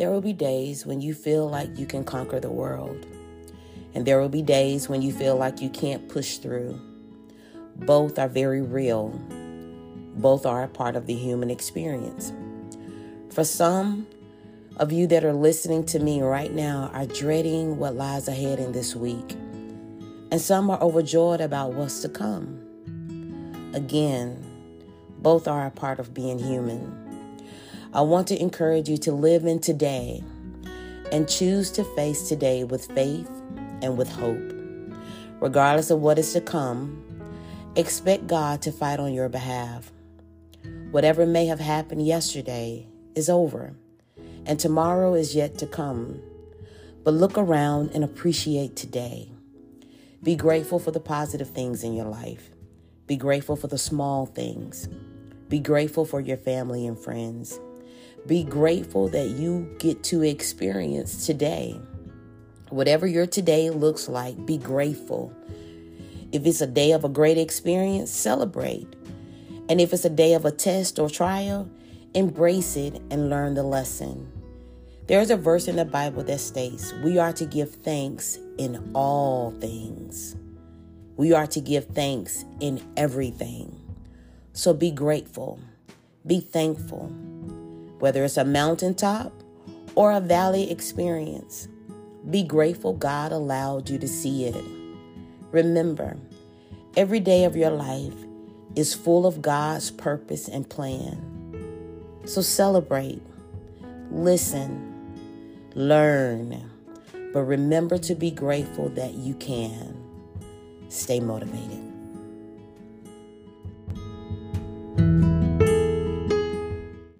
There will be days when you feel like you can conquer the world, and there will be days when you feel like you can't push through. Both are very real, both are a part of the human experience. For some of you that are listening to me right now are dreading what lies ahead in this week, and some are overjoyed about what's to come. Again, both are a part of being human. I want to encourage you to live in today and choose to face today with faith and with hope. Regardless of what is to come, expect God to fight on your behalf. Whatever may have happened yesterday is over, and tomorrow is yet to come. But look around and appreciate today. Be grateful for the positive things in your life. Be grateful for the small things. Be grateful for your family and friends. Be grateful that you get to experience today. Whatever your today looks like, be grateful. If it's a day of a great experience, celebrate. And if it's a day of a test or trial, embrace it and learn the lesson. There's a verse in the Bible that states, We are to give thanks in all things. We are to give thanks in everything. So be grateful, be thankful whether it's a mountaintop or a valley experience. Be grateful God allowed you to see it. Remember, every day of your life is full of God's purpose and plan. So celebrate, listen, learn, but remember to be grateful that you can. Stay motivated.